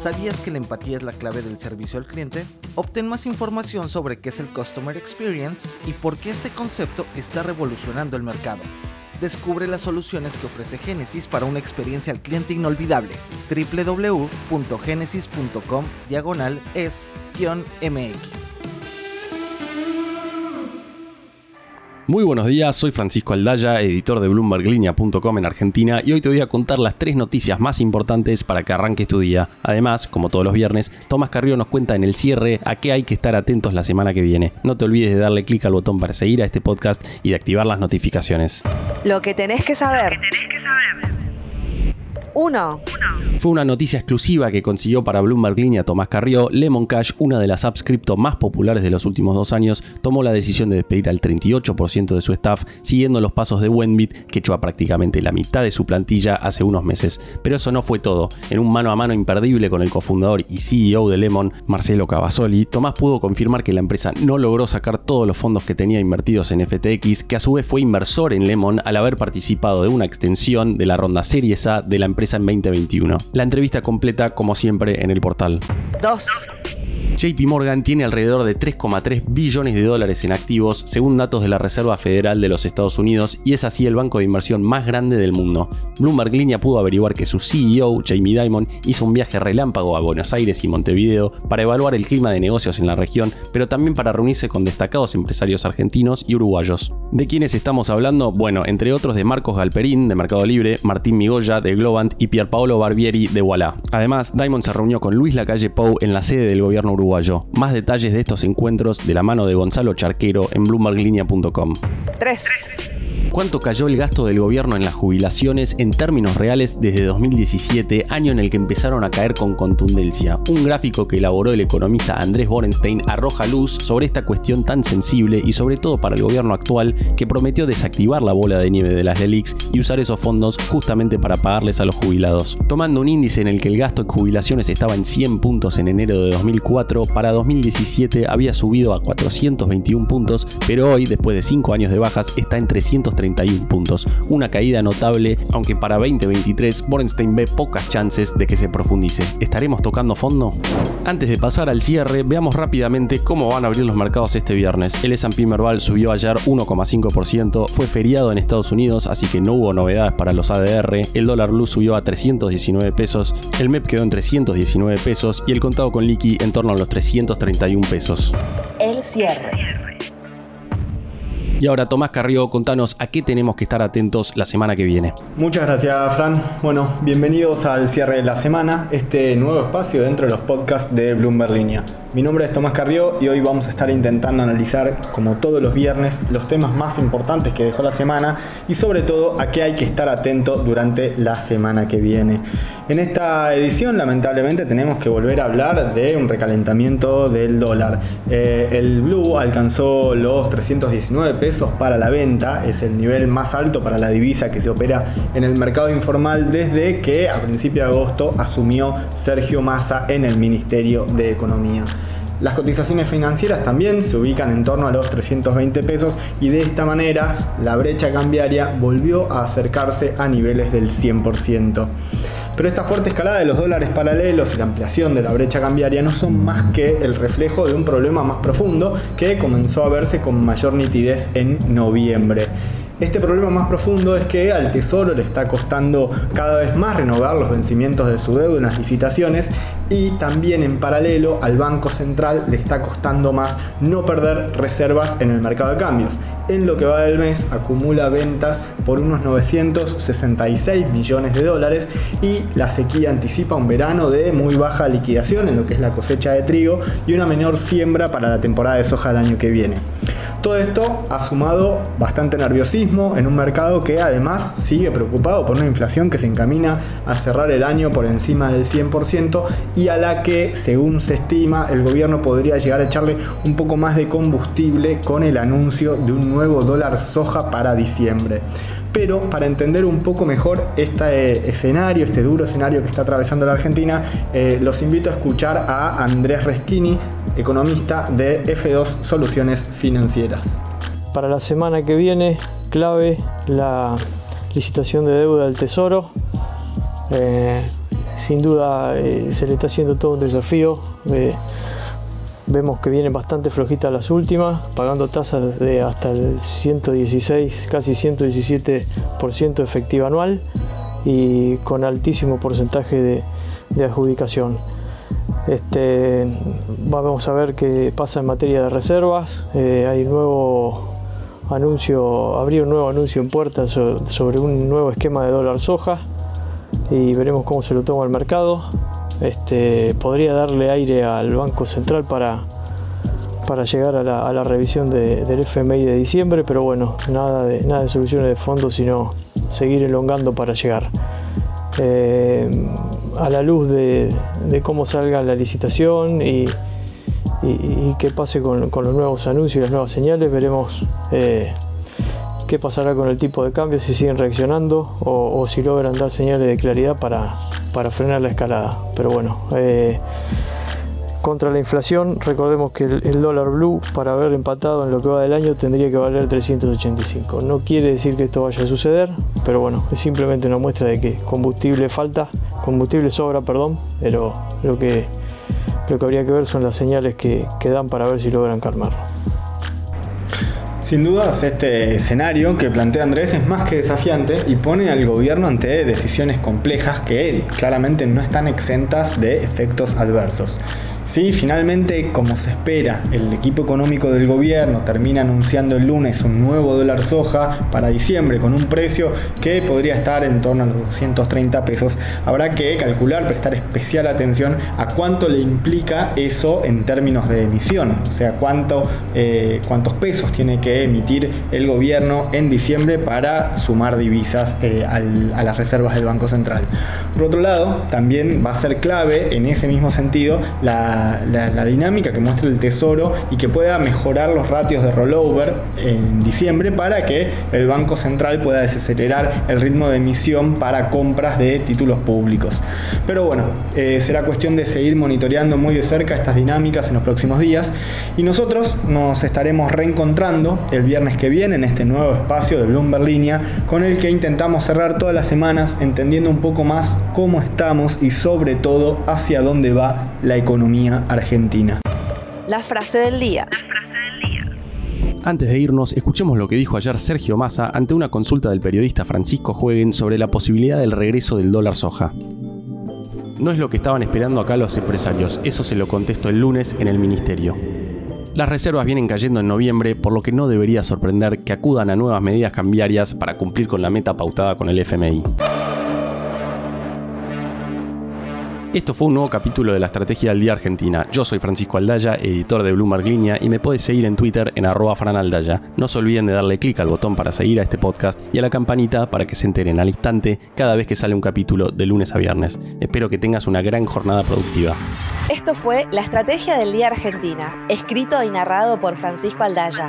¿Sabías que la empatía es la clave del servicio al cliente? Obtén más información sobre qué es el Customer Experience y por qué este concepto está revolucionando el mercado. Descubre las soluciones que ofrece Genesis para una experiencia al cliente inolvidable. www.genesis.com diagonal es-mx. Muy buenos días, soy Francisco Aldaya, editor de BloombergLinea.com en Argentina y hoy te voy a contar las tres noticias más importantes para que arranques tu día. Además, como todos los viernes, Tomás Carrillo nos cuenta en el cierre a qué hay que estar atentos la semana que viene. No te olvides de darle clic al botón para seguir a este podcast y de activar las notificaciones. Lo que tenés que saber. 1. Fue una noticia exclusiva que consiguió para Bloomberg Línea Tomás Carrió. Lemon Cash, una de las apps cripto más populares de los últimos dos años, tomó la decisión de despedir al 38% de su staff, siguiendo los pasos de Wenbit, que echó a prácticamente la mitad de su plantilla hace unos meses. Pero eso no fue todo. En un mano a mano imperdible con el cofundador y CEO de Lemon, Marcelo Cavasoli, Tomás pudo confirmar que la empresa no logró sacar todos los fondos que tenía invertidos en FTX, que a su vez fue inversor en Lemon al haber participado de una extensión de la ronda Series A de la empresa en 2021. La entrevista completa, como siempre, en el portal. 2. JP Morgan tiene alrededor de 3,3 billones de dólares en activos, según datos de la Reserva Federal de los Estados Unidos, y es así el banco de inversión más grande del mundo. Bloomberg Línea pudo averiguar que su CEO, Jamie Dimon, hizo un viaje relámpago a Buenos Aires y Montevideo para evaluar el clima de negocios en la región, pero también para reunirse con destacados empresarios argentinos y uruguayos. ¿De quiénes estamos hablando? Bueno, entre otros de Marcos Galperín, de Mercado Libre, Martín Migoya, de Globant y Pierpaolo Barbieri, de Walla. Además, Dimon se reunió con Luis Lacalle Pou en la sede del gobierno uruguayo más detalles de estos encuentros de la mano de Gonzalo Charquero en bloomberglinea.com. 3. ¿Cuánto cayó el gasto del gobierno en las jubilaciones en términos reales desde 2017, año en el que empezaron a caer con contundencia? Un gráfico que elaboró el economista Andrés Borenstein arroja luz sobre esta cuestión tan sensible y sobre todo para el gobierno actual que prometió desactivar la bola de nieve de las LELIX y usar esos fondos justamente para pagarles a los jubilados. Tomando un índice en el que el gasto en jubilaciones estaba en 100 puntos en enero de 2004, para 2017 había subido a 421 puntos, pero hoy, después de 5 años de bajas, está en 330 31 puntos, una caída notable, aunque para 2023 Borenstein ve pocas chances de que se profundice. ¿Estaremos tocando fondo? Antes de pasar al cierre, veamos rápidamente cómo van a abrir los mercados este viernes. El S&P Merval subió ayer 1,5%, fue feriado en Estados Unidos, así que no hubo novedades para los ADR. El dólar blue subió a 319 pesos, el MEP quedó en 319 pesos y el contado con liqui en torno a los 331 pesos. El cierre. Y ahora, Tomás Carrió, contanos a qué tenemos que estar atentos la semana que viene. Muchas gracias, Fran. Bueno, bienvenidos al cierre de la semana, este nuevo espacio dentro de los podcasts de Bloomberg Línea. Mi nombre es Tomás Carrió y hoy vamos a estar intentando analizar, como todos los viernes, los temas más importantes que dejó la semana y sobre todo a qué hay que estar atento durante la semana que viene. En esta edición, lamentablemente, tenemos que volver a hablar de un recalentamiento del dólar. Eh, el blue alcanzó los 319 pesos para la venta, es el nivel más alto para la divisa que se opera en el mercado informal desde que a principios de agosto asumió Sergio Massa en el Ministerio de Economía. Las cotizaciones financieras también se ubican en torno a los 320 pesos y de esta manera la brecha cambiaria volvió a acercarse a niveles del 100%. Pero esta fuerte escalada de los dólares paralelos y la ampliación de la brecha cambiaria no son más que el reflejo de un problema más profundo que comenzó a verse con mayor nitidez en noviembre. Este problema más profundo es que al Tesoro le está costando cada vez más renovar los vencimientos de su deuda en las licitaciones y también en paralelo al Banco Central le está costando más no perder reservas en el mercado de cambios. En lo que va del mes acumula ventas por unos 966 millones de dólares y la sequía anticipa un verano de muy baja liquidación en lo que es la cosecha de trigo y una menor siembra para la temporada de soja del año que viene. Todo esto ha sumado bastante nerviosismo en un mercado que además sigue preocupado por una inflación que se encamina a cerrar el año por encima del 100% y a la que, según se estima, el gobierno podría llegar a echarle un poco más de combustible con el anuncio de un nuevo dólar soja para diciembre. Pero para entender un poco mejor este escenario, este duro escenario que está atravesando la Argentina, eh, los invito a escuchar a Andrés Reschini, economista de F2 Soluciones Financieras. Para la semana que viene, clave la licitación de deuda del Tesoro. Eh, sin duda se le está haciendo todo un desafío. Vemos que vienen bastante flojitas las últimas, pagando tasas de hasta el 116, casi 117% efectiva anual y con altísimo porcentaje de, adjudicación. Este, vamos a ver qué pasa en materia de reservas. Eh, hay nuevo anuncio, habría un nuevo anuncio en puerta sobre un nuevo esquema de dólar soja y veremos cómo se lo toma el mercado este, podría darle aire al Banco Central para, para llegar a la, revisión del FMI de diciembre, pero bueno, nada de, nada de soluciones de fondo, sino seguir elongando para llegar. Eh, a la luz de, cómo salga la licitación y, qué pase con, los nuevos anuncios y las nuevas señales, veremos eh, qué pasará con el tipo de cambio, si siguen reaccionando o si logran dar señales de claridad para, para frenar la escalada. Pero bueno, eh, contra la inflación, recordemos que el, dólar blue para haber empatado en lo que va del año tendría que valer 385. No quiere decir que esto vaya a suceder, pero bueno, es simplemente una muestra de que combustible falta, combustible sobra, perdón, pero lo que, lo que habría que ver son las señales que, que dan para ver si logran calmarlo. Sin dudas, este escenario que plantea Andrés es más que desafiante y pone al gobierno ante decisiones complejas que claramente no están exentas de efectos adversos. Si finalmente, como se espera, el equipo económico del gobierno termina anunciando el lunes un nuevo dólar soja para diciembre con un precio que podría estar en torno a los 230 pesos, habrá que calcular, prestar especial atención a cuánto le implica eso en términos de emisión, o sea, eh, cuántos pesos tiene que emitir el gobierno en diciembre para sumar divisas eh, a las reservas del Banco Central. Por otro lado, también va a ser clave en ese mismo sentido la la, dinámica que muestra el tesoro y que pueda mejorar los ratios de rollover en diciembre para que el Banco Central pueda desacelerar el ritmo de emisión para compras de títulos públicos. Pero bueno, eh, será cuestión de seguir monitoreando muy de cerca estas dinámicas en los próximos días y nosotros nos estaremos reencontrando el viernes que viene en este nuevo espacio de Bloomberg Línea con el que intentamos cerrar todas las semanas entendiendo un poco más cómo estamos y sobre todo hacia dónde va la economía argentina. La frase del día. Antes de irnos, escuchemos lo que dijo ayer Sergio Massa ante una consulta del periodista Francisco Jueguen sobre la posibilidad del regreso del dólar soja. No es lo que estaban esperando acá los empresarios, eso se lo contesto el lunes en el ministerio. Las reservas vienen cayendo en noviembre, por lo que no debería sorprender que acudan a nuevas medidas cambiarias para cumplir con la meta pautada con el FMI. Esto fue un nuevo capítulo de la Estrategia del Día Argentina. Yo soy Francisco Aldaya, editor de Bloomberg Línea, y me puedes seguir en Twitter en arroba franaldaya. No se olviden de darle clic al botón para seguir a este podcast y a la campanita para que se enteren al instante cada vez que sale un capítulo de lunes a viernes. Espero que tengas una gran jornada productiva. Esto fue La Estrategia del Día Argentina, escrito y narrado por Francisco Aldaya.